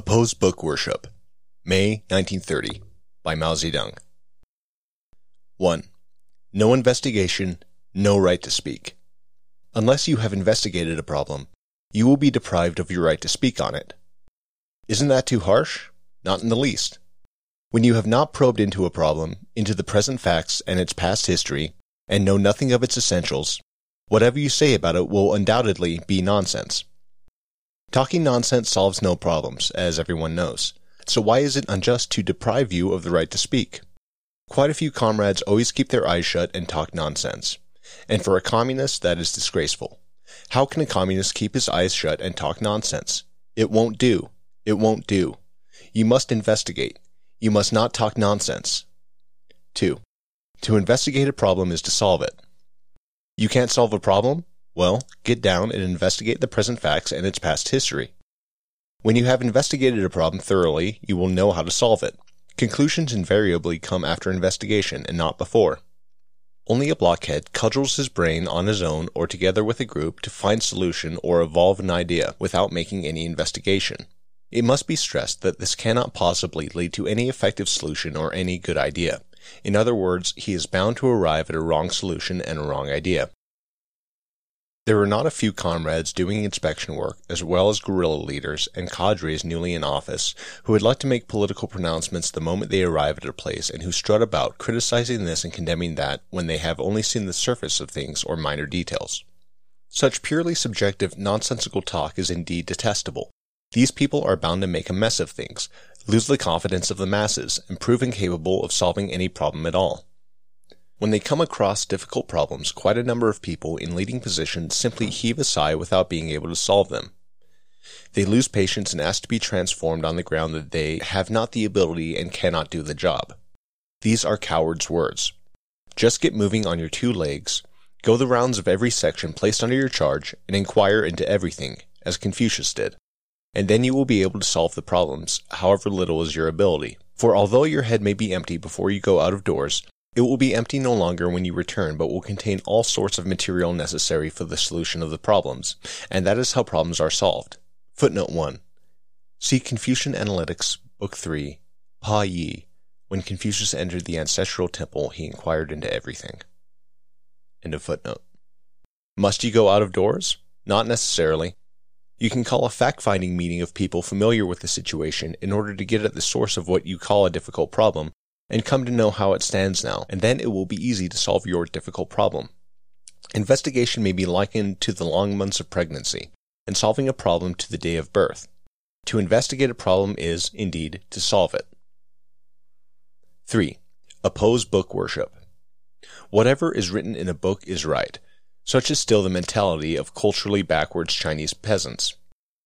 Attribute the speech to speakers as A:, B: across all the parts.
A: Oppose Book Worship, May 1930, by Mao Zedong. 1. No investigation, no right to speak. Unless you have investigated a problem, you will be deprived of your right to speak on it. Isn't that too harsh? Not in the least. When you have not probed into a problem, into the present facts and its past history, and know nothing of its essentials, whatever you say about it will undoubtedly be nonsense. Talking nonsense solves no problems, as everyone knows. So why is it unjust to deprive you of the right to speak? Quite a few comrades always keep their eyes shut and talk nonsense. And for a communist, that is disgraceful. How can a communist keep his eyes shut and talk nonsense? It won't do. It won't do. You must investigate. You must not talk nonsense. 2. To investigate a problem is to solve it. You can't solve a problem? Well, get down and investigate the present facts and its past history. When you have investigated a problem thoroughly, you will know how to solve it. Conclusions invariably come after investigation and not before. Only a blockhead cudgels his brain on his own or together with a group to find solution or evolve an idea without making any investigation. It must be stressed that this cannot possibly lead to any effective solution or any good idea. In other words, he is bound to arrive at a wrong solution and a wrong idea. There were not a few comrades doing inspection work, as well as guerrilla leaders and cadres newly in office, who would like to make political pronouncements the moment they arrive at a place and who strut about criticizing this and condemning that when they have only seen the surface of things or minor details. Such purely subjective, nonsensical talk is indeed detestable. These people are bound to make a mess of things, lose the confidence of the masses, and prove incapable of solving any problem at all. When they come across difficult problems, quite a number of people in leading positions simply heave a sigh without being able to solve them. They lose patience and ask to be transformed on the ground that they have not the ability and cannot do the job. These are cowards' words. Just get moving on your two legs, go the rounds of every section placed under your charge, and inquire into everything, as Confucius did. And then you will be able to solve the problems, however little is your ability. For although your head may be empty before you go out of doors, it will be empty no longer when you return, but will contain all sorts of material necessary for the solution of the problems, and that is how problems are solved. Footnote 1. See Confucian Analects, Book 3, Pa Yi. When Confucius entered the ancestral temple, he inquired into everything. End of footnote. Must you go out of doors? Not necessarily. You can call a fact finding meeting of people familiar with the situation in order to get at the source of what you call a difficult problem and come to know how it stands now, and then it will be easy to solve your difficult problem. Investigation may be likened to the long months of pregnancy, and solving a problem to the day of birth. To investigate a problem is, indeed, to solve it. 3. Oppose book worship. Whatever is written in a book is right. Such is still the mentality of culturally backwards Chinese peasants.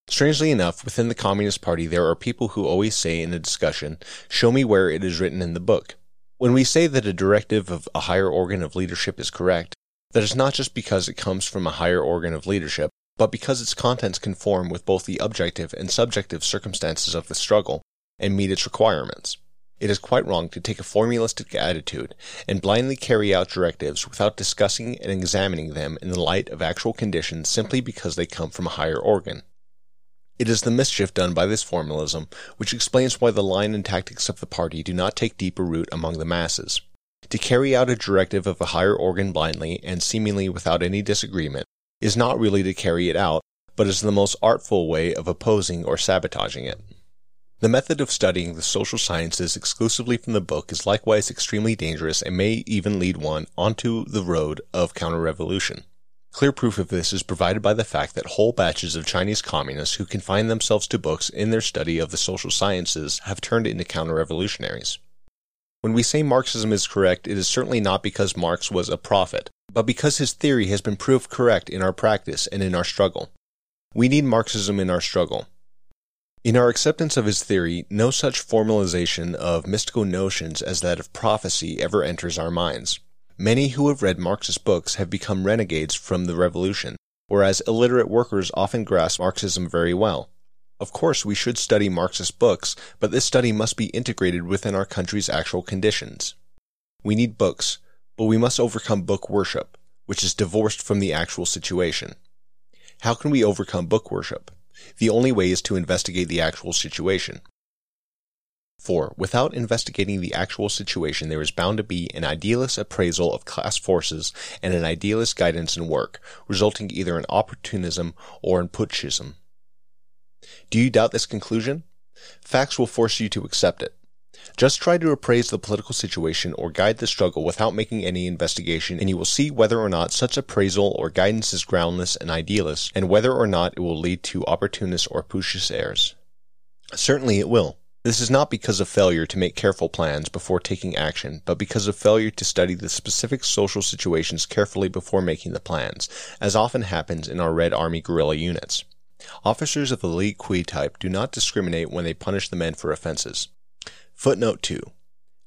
A: Strangely enough, within the Communist Party, there are people who always say in a discussion, Show me where it is written in the book. When we say that a directive of a higher organ of leadership is correct, that is not just because it comes from a higher organ of leadership, but because its contents conform with both the objective and subjective circumstances of the struggle and meet its requirements. It is quite wrong to take a formalistic attitude and blindly carry out directives without discussing and examining them in the light of actual conditions simply because they come from a higher organ. It is the mischief done by this formalism which explains why the line and tactics of the party do not take deeper root among the masses. To carry out a directive of a higher organ blindly and seemingly without any disagreement is not really to carry it out, but is the most artful way of opposing or sabotaging it. The method of studying the social sciences exclusively from the book is likewise extremely dangerous and may even lead one onto the road of counter-revolution. Clear proof of this is provided by the fact that whole batches of Chinese communists who confine themselves to books in their study of the social sciences have turned into counter-revolutionaries. When we say Marxism is correct, it is certainly not because Marx was a prophet, but because his theory has been proved correct in our practice and in our struggle. We need Marxism in our struggle. In our acceptance of his theory, no such formalization of mystical notions as that of prophecy ever enters our minds. Many who have read Marxist books have become renegades from the revolution, whereas illiterate workers often grasp Marxism very well. Of course, we should study Marxist books, but this study must be integrated within our country's actual conditions. We need books, but we must overcome book worship, which is divorced from the actual situation. How can we overcome book worship? The only way is to investigate the actual situation. 4. Without investigating the actual situation, there is bound to be an idealist appraisal of class forces and an idealist guidance in work, resulting either in opportunism or in putschism. Do you doubt this conclusion? Facts will force you to accept it. Just try to appraise the political situation or guide the struggle without making any investigation, and you will see whether or not such appraisal or guidance is groundless and idealist, and whether or not it will lead to opportunist or putschist errors. Certainly it will. This is not because of failure to make careful plans before taking action, but because of failure to study the specific social situations carefully before making the plans, as often happens in our Red Army guerrilla units. Officers of the Li Kui type do not discriminate when they punish the men for offenses. Footnote 2.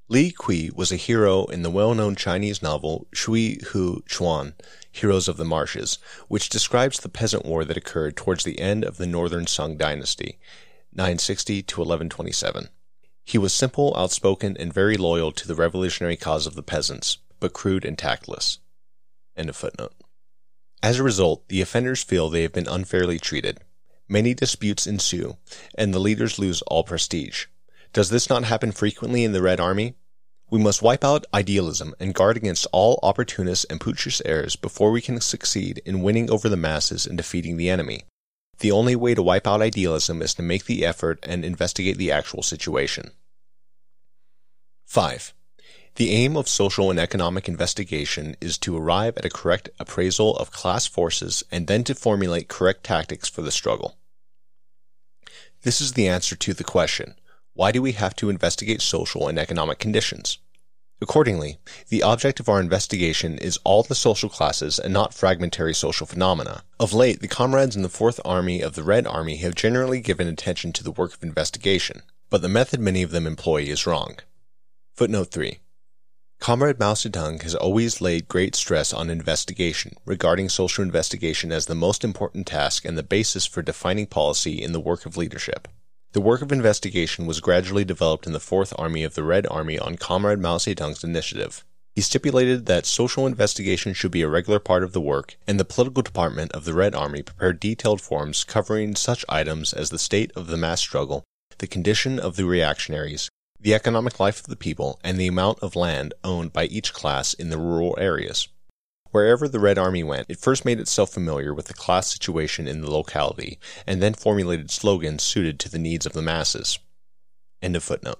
A: Li Kui was a hero in the well-known Chinese novel Shui Hu Chuan, Heroes of the Marshes, which describes the peasant war that occurred towards the end of the Northern Sung dynasty 960 to 1127. He was simple, outspoken, and very loyal to the revolutionary cause of the peasants, but crude and tactless. End of footnote. As a result, the offenders feel they have been unfairly treated. Many disputes ensue, and the leaders lose all prestige. Does this not happen frequently in the Red Army? We must wipe out idealism and guard against all opportunist and putschist errors before we can succeed in winning over the masses and defeating the enemy. The only way to wipe out idealism is to make the effort and investigate the actual situation. 5. The aim of social and economic investigation is to arrive at a correct appraisal of class forces and then to formulate correct tactics for the struggle. This is the answer to the question, why do we have to investigate social and economic conditions? Accordingly, the object of our investigation is all the social classes and not fragmentary social phenomena. Of late, the comrades in the Fourth Army of the Red Army have generally given attention to the work of investigation, but the method many of them employ is wrong. Footnote 3. Comrade Mao Zedong has always laid great stress on investigation, regarding social investigation as the most important task and the basis for defining policy in the work of leadership. The work of investigation was gradually developed in the Fourth Army of the Red Army on Comrade Mao Zedong's initiative. He stipulated that social investigation should be a regular part of the work, and the political department of the Red Army prepared detailed forms covering such items as the state of the mass struggle, the condition of the reactionaries, the economic life of the people, and the amount of land owned by each class in the rural areas. Wherever the Red Army went, it first made itself familiar with the class situation in the locality, and then formulated slogans suited to the needs of the masses. End of footnote.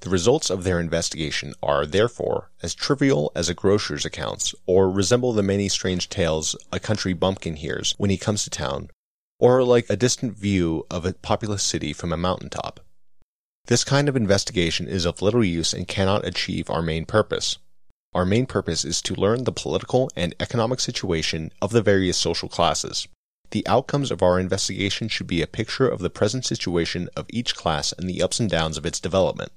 A: The results of their investigation are, therefore, as trivial as a grocer's accounts, or resemble the many strange tales a country bumpkin hears when he comes to town, or like a distant view of a populous city from a mountain top. This kind of investigation is of little use and cannot achieve our main purpose. Our main purpose is to learn the political and economic situation of the various social classes. The outcomes of our investigation should be a picture of the present situation of each class and the ups and downs of its development.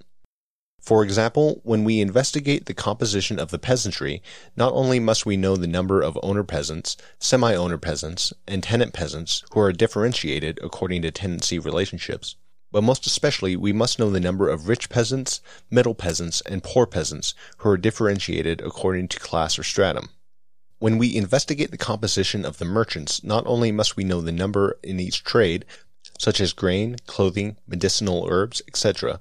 A: For example, when we investigate the composition of the peasantry, not only must we know the number of owner peasants, semi owner peasants, and tenant peasants who are differentiated according to tenancy relationships, but most especially we must know the number of rich peasants, middle peasants, and poor peasants who are differentiated according to class or stratum. When we investigate the composition of the merchants, not only must we know the number in each trade, such as grain, clothing, medicinal herbs, etc.,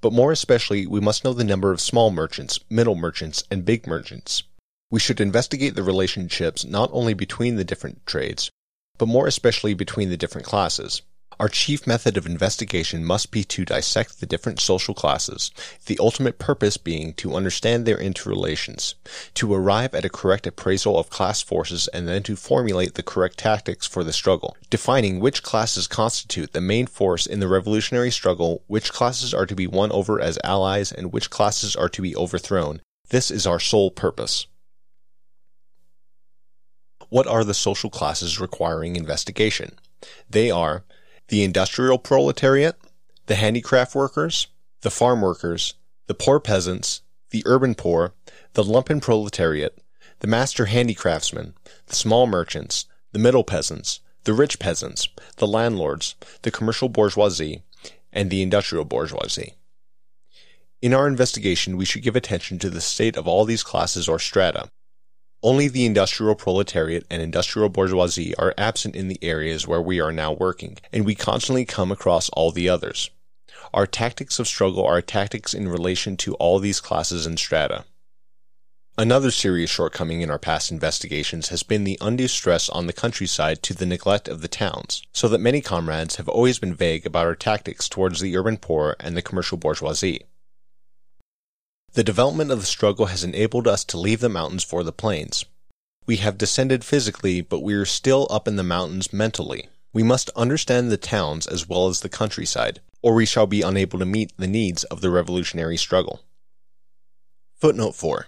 A: but more especially we must know the number of small merchants, middle merchants, and big merchants. We should investigate the relationships not only between the different trades, but more especially between the different classes. Our chief method of investigation must be to dissect the different social classes, the ultimate purpose being to understand their interrelations, to arrive at a correct appraisal of class forces and then to formulate the correct tactics for the struggle, defining which classes constitute the main force in the revolutionary struggle, which classes are to be won over as allies, and which classes are to be overthrown. This is our sole purpose. What are the social classes requiring investigation? They are the industrial proletariat, the handicraft workers, the farm workers, the poor peasants, the urban poor, the lumpen proletariat, the master handicraftsmen, the small merchants, the middle peasants, the rich peasants, the landlords, the commercial bourgeoisie, and the industrial bourgeoisie. In our investigation, we should give attention to the state of all these classes or strata. Only the industrial proletariat and industrial bourgeoisie are absent in the areas where we are now working, and we constantly come across all the others. Our tactics of struggle are tactics in relation to all these classes and strata. Another serious shortcoming in our past investigations has been the undue stress on the countryside to the neglect of the towns, so that many comrades have always been vague about our tactics towards the urban poor and the commercial bourgeoisie. The development of the struggle has enabled us to leave the mountains for the plains. We have descended physically, but we are still up in the mountains mentally. We must understand the towns as well as the countryside, or we shall be unable to meet the needs of the revolutionary struggle. Footnote 4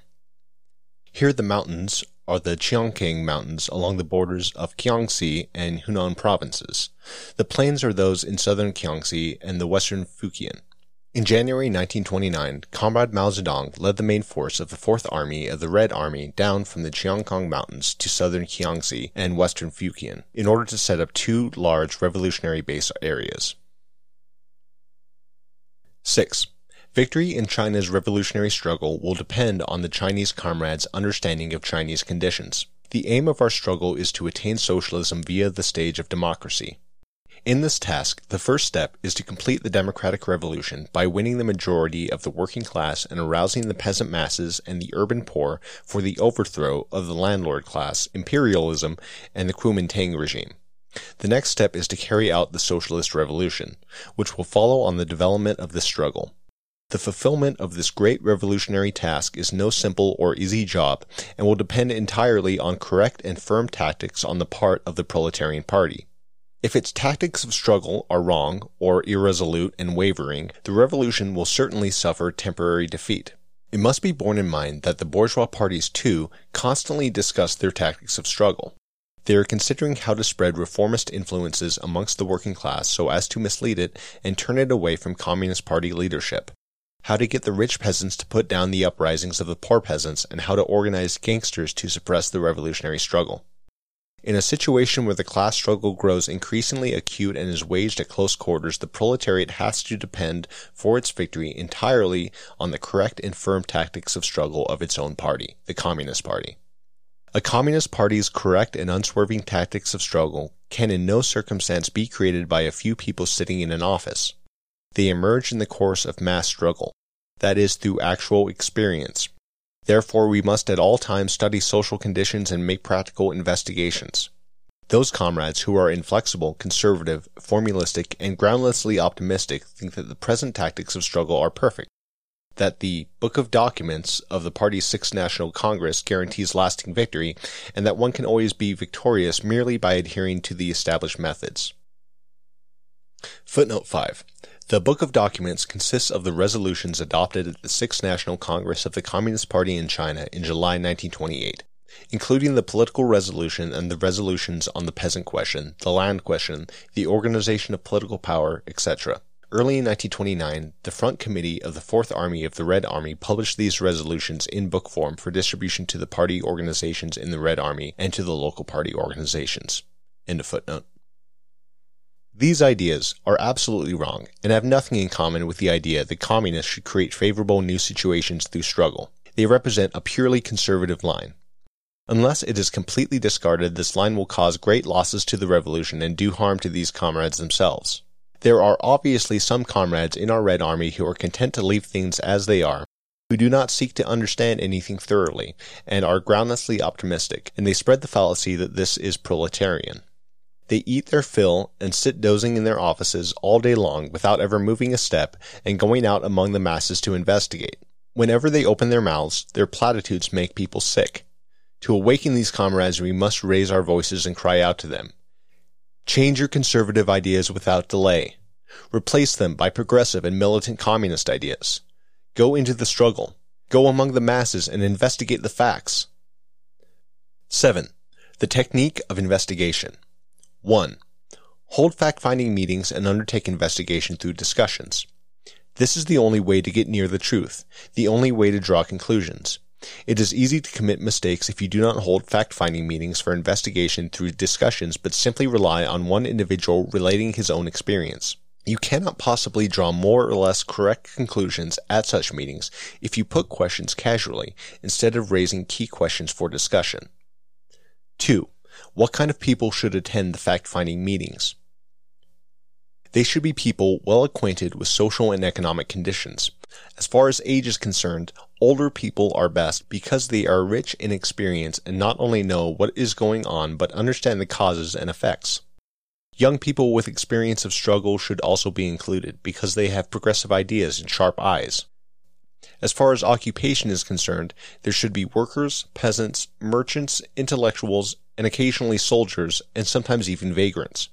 A: here the mountains are the Chingkang Mountains along the borders of Jiangxi and Hunan provinces. The plains are those in southern Jiangxi and the western Fujian. In January 1929, Comrade Mao Zedong led the main force of the Fourth Army of the Red Army down from the Chingkang Mountains to southern Jiangxi and western Fujian in order to set up two large revolutionary base areas. 6. Victory in China's revolutionary struggle will depend on the Chinese comrades' understanding of Chinese conditions. The aim of our struggle is to attain socialism via the stage of democracy. In this task, the first step is to complete the democratic revolution by winning the majority of the working class and arousing the peasant masses and the urban poor for the overthrow of the landlord class, imperialism, and the Kuomintang regime. The next step is to carry out the socialist revolution, which will follow on the development of this struggle. The fulfillment of this great revolutionary task is no simple or easy job and will depend entirely on correct and firm tactics on the part of the proletarian party. If its tactics of struggle are wrong or irresolute and wavering, the revolution will certainly suffer temporary defeat. It must be borne in mind that the bourgeois parties, too, constantly discuss their tactics of struggle. They are considering how to spread reformist influences amongst the working class so as to mislead it and turn it away from Communist Party leadership how to get the rich peasants to put down the uprisings of the poor peasants, and how to organize gangsters to suppress the revolutionary struggle. In a situation where the class struggle grows increasingly acute and is waged at close quarters, the proletariat has to depend for its victory entirely on the correct and firm tactics of struggle of its own party, the Communist Party. A Communist Party's correct and unswerving tactics of struggle can in no circumstance be created by a few people sitting in an office. They emerge in the course of mass struggle, that is, through actual experience. Therefore, we must at all times study social conditions and make practical investigations. Those comrades who are inflexible, conservative, formulistic, and groundlessly optimistic think that the present tactics of struggle are perfect, that the Book of Documents of the party's Sixth National Congress guarantees lasting victory, and that one can always be victorious merely by adhering to the established methods. Footnote 5. The Book of Documents consists of the resolutions adopted at the Sixth National Congress of the Communist Party in China in July 1928, including the political resolution and the resolutions on the peasant question, the land question, the organization of political power, etc. Early in 1929, the Front Committee of the Fourth Army of the Red Army published these resolutions in book form for distribution to the party organizations in the Red Army and to the local party organizations. End of footnote. These ideas are absolutely wrong and have nothing in common with the idea that communists should create favorable new situations through struggle. They represent a purely conservative line. Unless it is completely discarded, this line will cause great losses to the revolution and do harm to these comrades themselves. There are obviously some comrades in our Red Army who are content to leave things as they are, who do not seek to understand anything thoroughly, and are groundlessly optimistic, and they spread the fallacy that this is proletarian. They eat their fill and sit dozing in their offices all day long without ever moving a step and going out among the masses to investigate. Whenever they open their mouths, their platitudes make people sick. To awaken these comrades, we must raise our voices and cry out to them. Change your conservative ideas without delay. Replace them by progressive and militant communist ideas. Go into the struggle. Go among the masses and investigate the facts. 7. The technique of investigation. 1. Hold fact finding meetings and undertake investigation through discussions. This is the only way to get near the truth, the only way to draw conclusions. It is easy to commit mistakes if you do not hold fact finding meetings for investigation through discussions but simply rely on one individual relating his own experience. You cannot possibly draw more or less correct conclusions at such meetings if you put questions casually instead of raising key questions for discussion. 2. What kind of people should attend the fact finding meetings? They should be people well acquainted with social and economic conditions. As far as age is concerned, older people are best because they are rich in experience and not only know what is going on but understand the causes and effects. Young people with experience of struggle should also be included because they have progressive ideas and sharp eyes. As far as occupation is concerned, there should be workers, peasants, merchants, intellectuals, and occasionally soldiers, and sometimes even vagrants.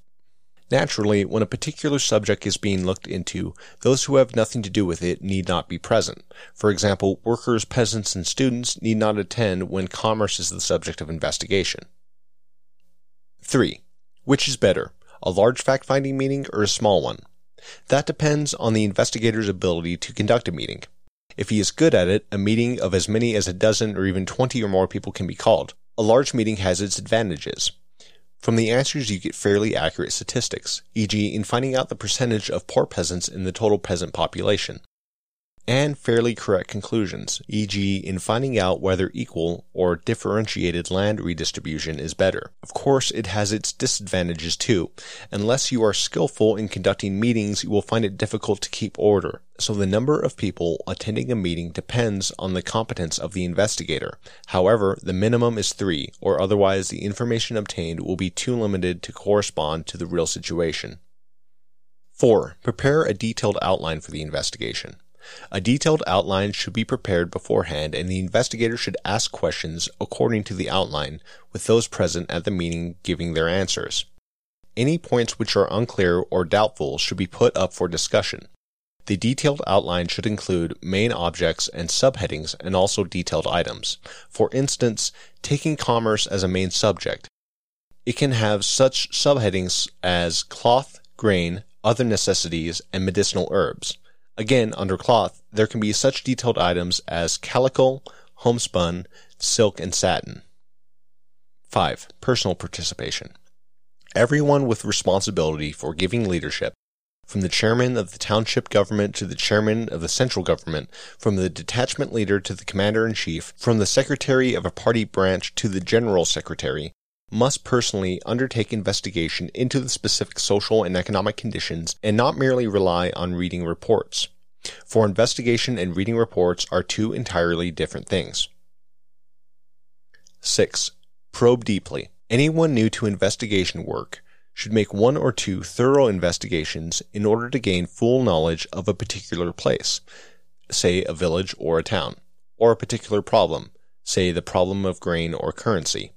A: Naturally, when a particular subject is being looked into, those who have nothing to do with it need not be present. For example, workers, peasants, and students need not attend when commerce is the subject of investigation. 3. Which is better, a large fact finding meeting or a small one? That depends on the investigator's ability to conduct a meeting. If he is good at it, a meeting of as many as a dozen or even 20 or more people can be called. A large meeting has its advantages. From the answers, you get fairly accurate statistics, e.g., in finding out the percentage of poor peasants in the total peasant population and fairly correct conclusions, e.g., in finding out whether equal or differentiated land redistribution is better. Of course, it has its disadvantages too. Unless you are skillful in conducting meetings, you will find it difficult to keep order. So the number of people attending a meeting depends on the competence of the investigator. However, the minimum is three, or otherwise the information obtained will be too limited to correspond to the real situation. 4. Prepare a detailed outline for the investigation. A detailed outline should be prepared beforehand and the investigator should ask questions according to the outline, with those present at the meeting giving their answers. Any points which are unclear or doubtful should be put up for discussion. The detailed outline should include main objects and subheadings and also detailed items. For instance, taking commerce as a main subject. It can have such subheadings as cloth, grain, other necessities, and medicinal herbs. Again, under cloth, there can be such detailed items as calico, homespun, silk, and satin. 5. Personal participation. Everyone with responsibility for giving leadership, from the chairman of the township government to the chairman of the central government, from the detachment leader to the commander in chief, from the secretary of a party branch to the general secretary, must personally undertake investigation into the specific social and economic conditions and not merely rely on reading reports. For investigation and reading reports are two entirely different things. 6. Probe deeply. Anyone new to investigation work should make one or two thorough investigations in order to gain full knowledge of a particular place, say a village or a town, or a particular problem, say the problem of grain or currency.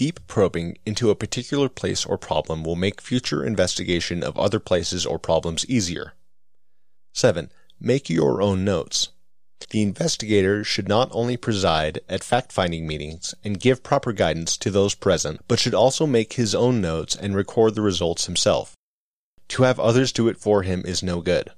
A: Deep probing into a particular place or problem will make future investigation of other places or problems easier. 7. Make your own notes. The investigator should not only preside at fact finding meetings and give proper guidance to those present, but should also make his own notes and record the results himself. To have others do it for him is no good.